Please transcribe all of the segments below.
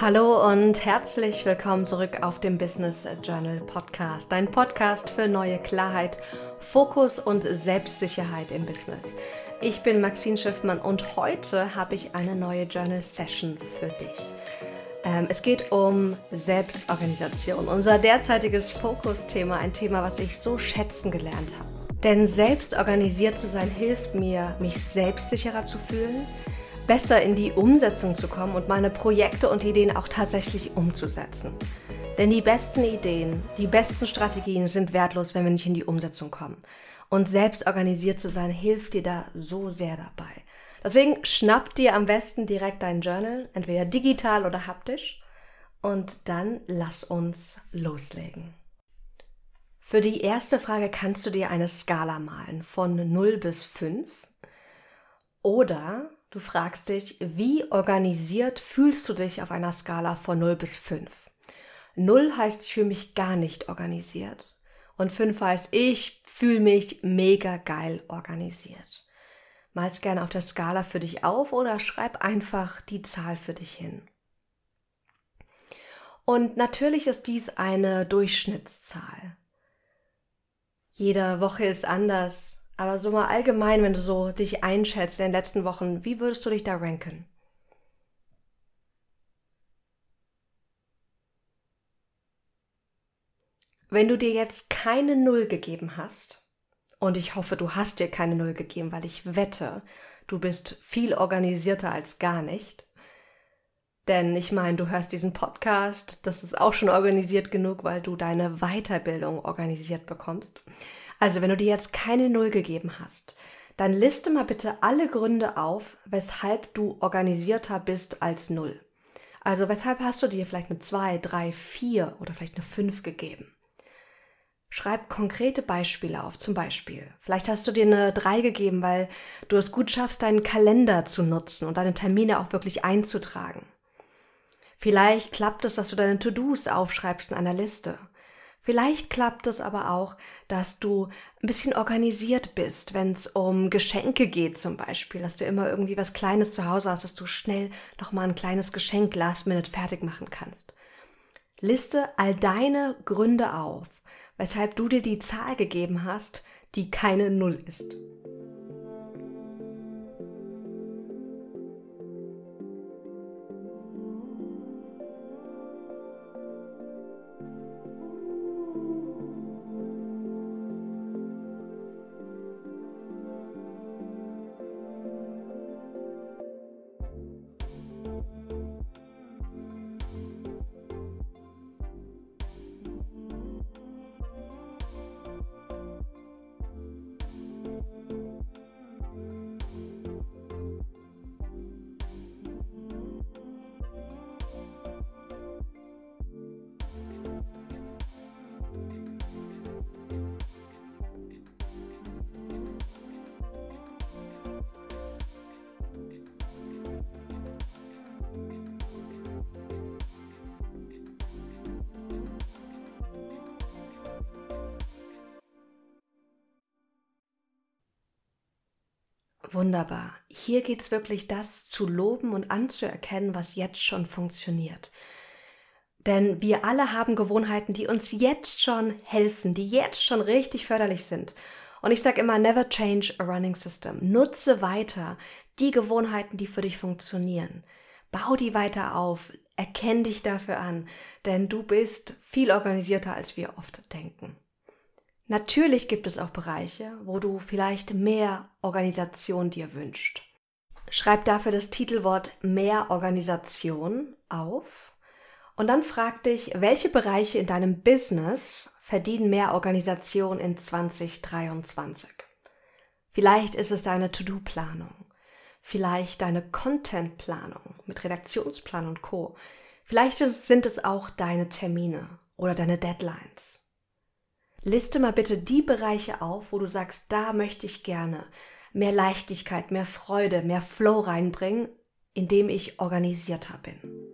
Hallo und herzlich willkommen zurück auf dem Business Journal Podcast, dein Podcast für neue Klarheit, Fokus und Selbstsicherheit im Business. Ich bin Maxine Schiffmann und heute habe ich eine neue Journal Session für dich. Ähm, es geht um Selbstorganisation, unser derzeitiges Fokusthema, ein Thema, was ich so schätzen gelernt habe. Denn selbst organisiert zu sein hilft mir, mich selbstsicherer zu fühlen, besser in die Umsetzung zu kommen und meine Projekte und Ideen auch tatsächlich umzusetzen. Denn die besten Ideen, die besten Strategien sind wertlos, wenn wir nicht in die Umsetzung kommen. Und selbst organisiert zu sein hilft dir da so sehr dabei. Deswegen schnapp dir am besten direkt dein Journal, entweder digital oder haptisch, und dann lass uns loslegen. Für die erste Frage kannst du dir eine Skala malen von 0 bis 5 oder Du fragst dich, wie organisiert fühlst du dich auf einer Skala von 0 bis 5? 0 heißt, ich fühle mich gar nicht organisiert. Und 5 heißt, ich fühle mich mega geil organisiert. Mal's gerne auf der Skala für dich auf oder schreib einfach die Zahl für dich hin. Und natürlich ist dies eine Durchschnittszahl. Jede Woche ist anders, aber so mal allgemein, wenn du so dich einschätzt in den letzten Wochen, wie würdest du dich da ranken? Wenn du dir jetzt keine Null gegeben hast, und ich hoffe, du hast dir keine Null gegeben, weil ich wette, du bist viel organisierter als gar nicht. Denn ich meine, du hörst diesen Podcast, das ist auch schon organisiert genug, weil du deine Weiterbildung organisiert bekommst. Also, wenn du dir jetzt keine Null gegeben hast, dann liste mal bitte alle Gründe auf, weshalb du organisierter bist als Null. Also, weshalb hast du dir vielleicht eine 2, 3, 4 oder vielleicht eine 5 gegeben? Schreib konkrete Beispiele auf. Zum Beispiel, vielleicht hast du dir eine 3 gegeben, weil du es gut schaffst, deinen Kalender zu nutzen und deine Termine auch wirklich einzutragen. Vielleicht klappt es, dass du deine To-Dos aufschreibst in einer Liste. Vielleicht klappt es aber auch, dass du ein bisschen organisiert bist, wenn es um Geschenke geht zum Beispiel, dass du immer irgendwie was Kleines zu Hause hast, dass du schnell noch mal ein kleines Geschenk last minute fertig machen kannst. Liste all deine Gründe auf, weshalb du dir die Zahl gegeben hast, die keine Null ist. Wunderbar. Hier geht es wirklich das zu loben und anzuerkennen, was jetzt schon funktioniert. Denn wir alle haben Gewohnheiten, die uns jetzt schon helfen, die jetzt schon richtig förderlich sind. Und ich sage immer, never change a running system. Nutze weiter die Gewohnheiten, die für dich funktionieren. Bau die weiter auf, erkenn dich dafür an, denn du bist viel organisierter, als wir oft denken. Natürlich gibt es auch Bereiche, wo du vielleicht mehr Organisation dir wünscht. Schreib dafür das Titelwort mehr Organisation auf und dann frag dich, welche Bereiche in deinem Business verdienen mehr Organisation in 2023. Vielleicht ist es deine To-Do-Planung, vielleicht deine Content-Planung mit Redaktionsplan und Co. Vielleicht sind es auch deine Termine oder deine Deadlines. Liste mal bitte die Bereiche auf, wo du sagst, da möchte ich gerne mehr Leichtigkeit, mehr Freude, mehr Flow reinbringen, indem ich organisierter bin.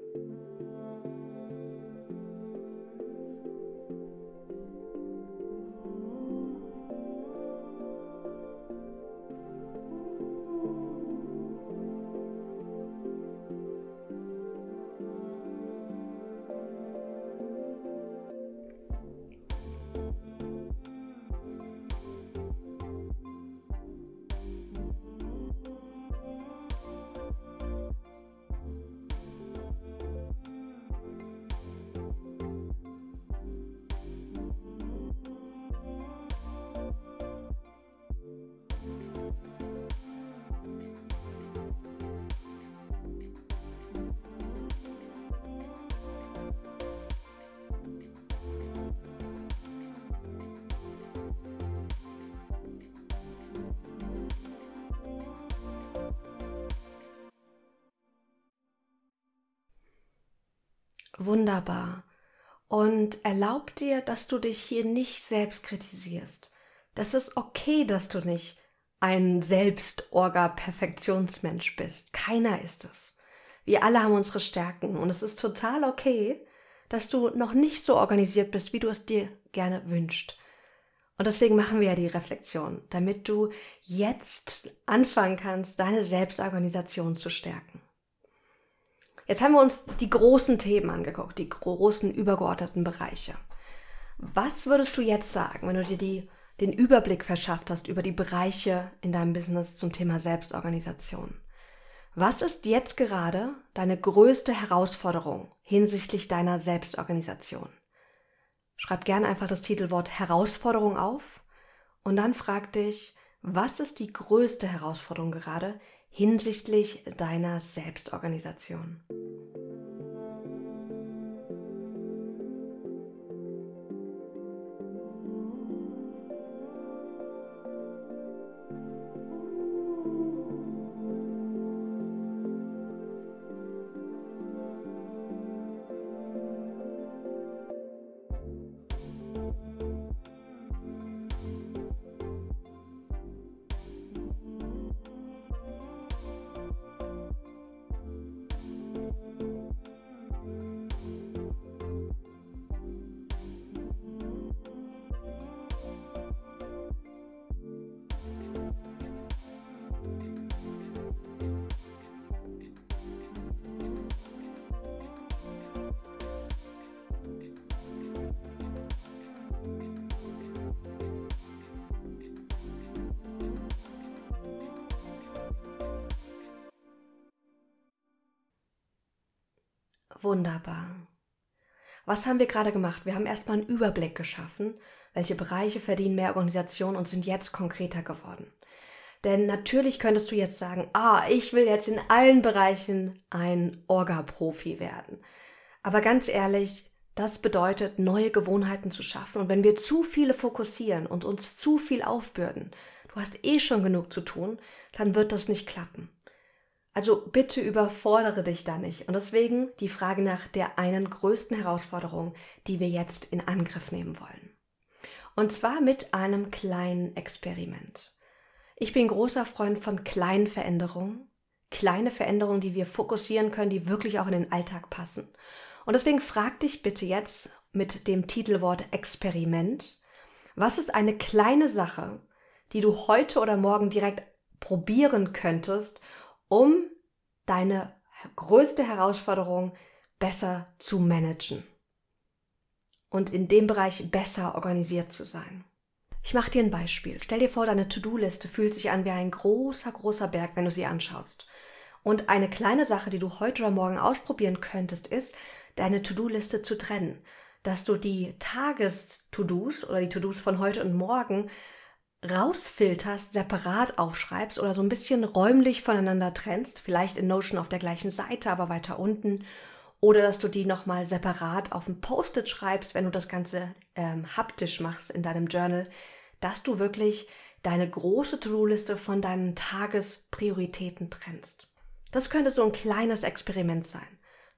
Wunderbar. Und erlaub dir, dass du dich hier nicht selbst kritisierst. Das ist okay, dass du nicht ein Selbstorga-Perfektionsmensch bist. Keiner ist es. Wir alle haben unsere Stärken und es ist total okay, dass du noch nicht so organisiert bist, wie du es dir gerne wünschst. Und deswegen machen wir ja die Reflexion, damit du jetzt anfangen kannst, deine Selbstorganisation zu stärken. Jetzt haben wir uns die großen Themen angeguckt, die großen übergeordneten Bereiche. Was würdest du jetzt sagen, wenn du dir die, den Überblick verschafft hast über die Bereiche in deinem Business zum Thema Selbstorganisation? Was ist jetzt gerade deine größte Herausforderung hinsichtlich deiner Selbstorganisation? Schreib gerne einfach das Titelwort Herausforderung auf und dann frag dich, was ist die größte Herausforderung gerade hinsichtlich deiner Selbstorganisation? Wunderbar. Was haben wir gerade gemacht? Wir haben erstmal einen Überblick geschaffen, welche Bereiche verdienen mehr Organisation und sind jetzt konkreter geworden. Denn natürlich könntest du jetzt sagen, ah, ich will jetzt in allen Bereichen ein Orga-Profi werden. Aber ganz ehrlich, das bedeutet, neue Gewohnheiten zu schaffen. Und wenn wir zu viele fokussieren und uns zu viel aufbürden, du hast eh schon genug zu tun, dann wird das nicht klappen. Also bitte überfordere dich da nicht. Und deswegen die Frage nach der einen größten Herausforderung, die wir jetzt in Angriff nehmen wollen. Und zwar mit einem kleinen Experiment. Ich bin großer Freund von kleinen Veränderungen. Kleine Veränderungen, die wir fokussieren können, die wirklich auch in den Alltag passen. Und deswegen frag dich bitte jetzt mit dem Titelwort Experiment, was ist eine kleine Sache, die du heute oder morgen direkt probieren könntest, um deine größte Herausforderung besser zu managen und in dem Bereich besser organisiert zu sein. Ich mache dir ein Beispiel. Stell dir vor, deine To-Do-Liste fühlt sich an wie ein großer, großer Berg, wenn du sie anschaust. Und eine kleine Sache, die du heute oder morgen ausprobieren könntest, ist, deine To-Do-Liste zu trennen. Dass du die Tages-To-Dos oder die To-Dos von heute und morgen rausfilterst, separat aufschreibst oder so ein bisschen räumlich voneinander trennst, vielleicht in Notion auf der gleichen Seite, aber weiter unten, oder dass du die nochmal separat auf ein Post-it schreibst, wenn du das Ganze ähm, haptisch machst in deinem Journal, dass du wirklich deine große To-Do-Liste von deinen Tagesprioritäten trennst. Das könnte so ein kleines Experiment sein.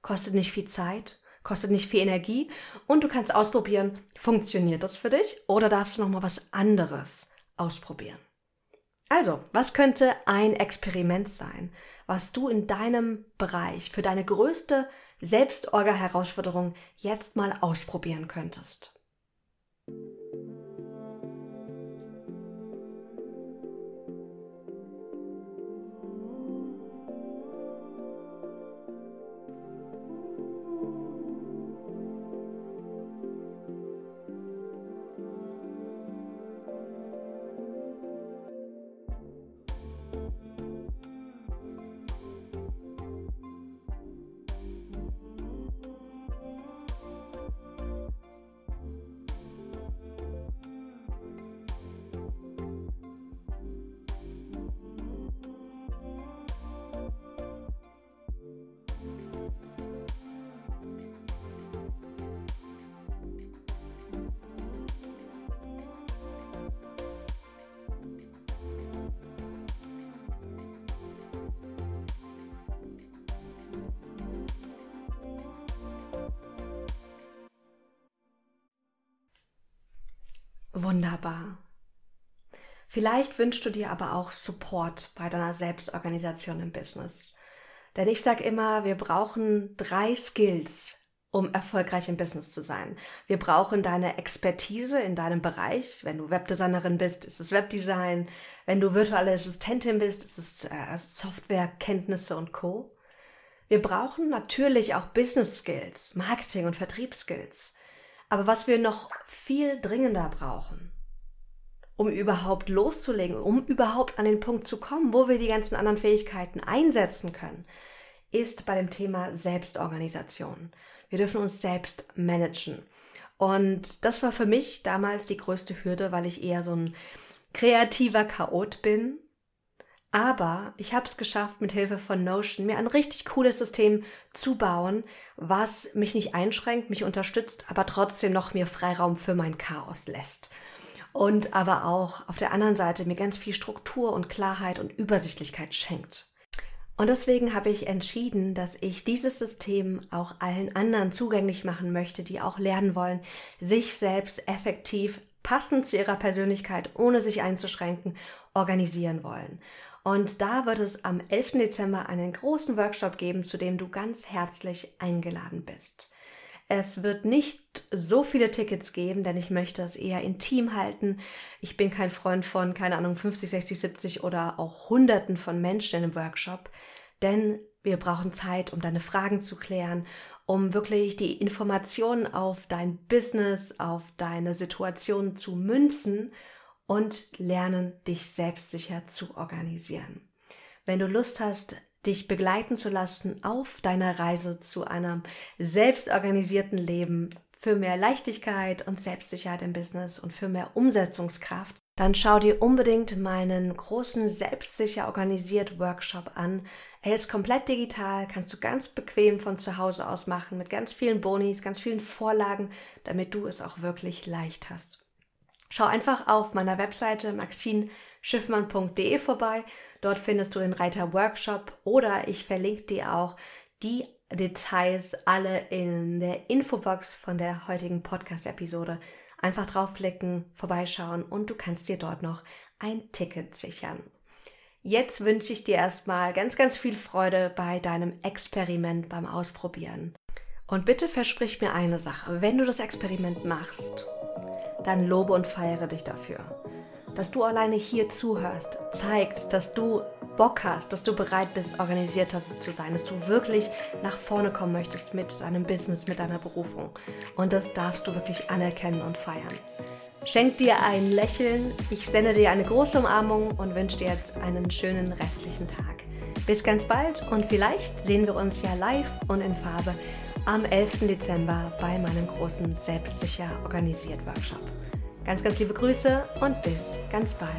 Kostet nicht viel Zeit, kostet nicht viel Energie und du kannst ausprobieren, funktioniert das für dich oder darfst du nochmal was anderes ausprobieren. Also, was könnte ein Experiment sein, was du in deinem Bereich für deine größte Selbstorga-Herausforderung jetzt mal ausprobieren könntest? Wunderbar. Vielleicht wünschst du dir aber auch Support bei deiner Selbstorganisation im Business. Denn ich sage immer, wir brauchen drei Skills, um erfolgreich im Business zu sein. Wir brauchen deine Expertise in deinem Bereich. Wenn du Webdesignerin bist, ist es Webdesign. Wenn du virtuelle Assistentin bist, ist es äh, Softwarekenntnisse und Co. Wir brauchen natürlich auch Business Skills, Marketing und Vertriebsskills. Aber was wir noch viel dringender brauchen, um überhaupt loszulegen, um überhaupt an den Punkt zu kommen, wo wir die ganzen anderen Fähigkeiten einsetzen können, ist bei dem Thema Selbstorganisation. Wir dürfen uns selbst managen. Und das war für mich damals die größte Hürde, weil ich eher so ein kreativer Chaot bin. Aber ich habe es geschafft, mit Hilfe von Notion mir ein richtig cooles System zu bauen, was mich nicht einschränkt, mich unterstützt, aber trotzdem noch mir Freiraum für mein Chaos lässt und aber auch auf der anderen Seite mir ganz viel Struktur und Klarheit und Übersichtlichkeit schenkt. Und deswegen habe ich entschieden, dass ich dieses System auch allen anderen zugänglich machen möchte, die auch lernen wollen, sich selbst effektiv passend zu ihrer Persönlichkeit, ohne sich einzuschränken, organisieren wollen. Und da wird es am 11. Dezember einen großen Workshop geben, zu dem du ganz herzlich eingeladen bist. Es wird nicht so viele Tickets geben, denn ich möchte es eher intim halten. Ich bin kein Freund von, keine Ahnung, 50, 60, 70 oder auch Hunderten von Menschen im Workshop, denn wir brauchen Zeit, um deine Fragen zu klären, um wirklich die Informationen auf dein Business, auf deine Situation zu münzen und lernen, dich selbstsicher zu organisieren. Wenn du Lust hast, dich begleiten zu lassen auf deiner Reise zu einem selbstorganisierten Leben für mehr Leichtigkeit und Selbstsicherheit im Business und für mehr Umsetzungskraft, dann schau dir unbedingt meinen großen Selbstsicher organisiert Workshop an. Er ist komplett digital, kannst du ganz bequem von zu Hause aus machen, mit ganz vielen Bonis, ganz vielen Vorlagen, damit du es auch wirklich leicht hast. Schau einfach auf meiner Webseite maxinschiffmann.de vorbei. Dort findest du den Reiter Workshop oder ich verlinke dir auch die Details alle in der Infobox von der heutigen Podcast-Episode. Einfach draufklicken, vorbeischauen und du kannst dir dort noch ein Ticket sichern. Jetzt wünsche ich dir erstmal ganz, ganz viel Freude bei deinem Experiment beim Ausprobieren. Und bitte versprich mir eine Sache, wenn du das Experiment machst dann lobe und feiere dich dafür. Dass du alleine hier zuhörst, zeigt, dass du Bock hast, dass du bereit bist, organisierter zu sein, dass du wirklich nach vorne kommen möchtest mit deinem Business, mit deiner Berufung. Und das darfst du wirklich anerkennen und feiern. Schenk dir ein Lächeln, ich sende dir eine große Umarmung und wünsche dir jetzt einen schönen restlichen Tag. Bis ganz bald und vielleicht sehen wir uns ja live und in Farbe am 11. Dezember bei meinem großen Selbstsicher organisiert Workshop. Ganz, ganz liebe Grüße und bis ganz bald.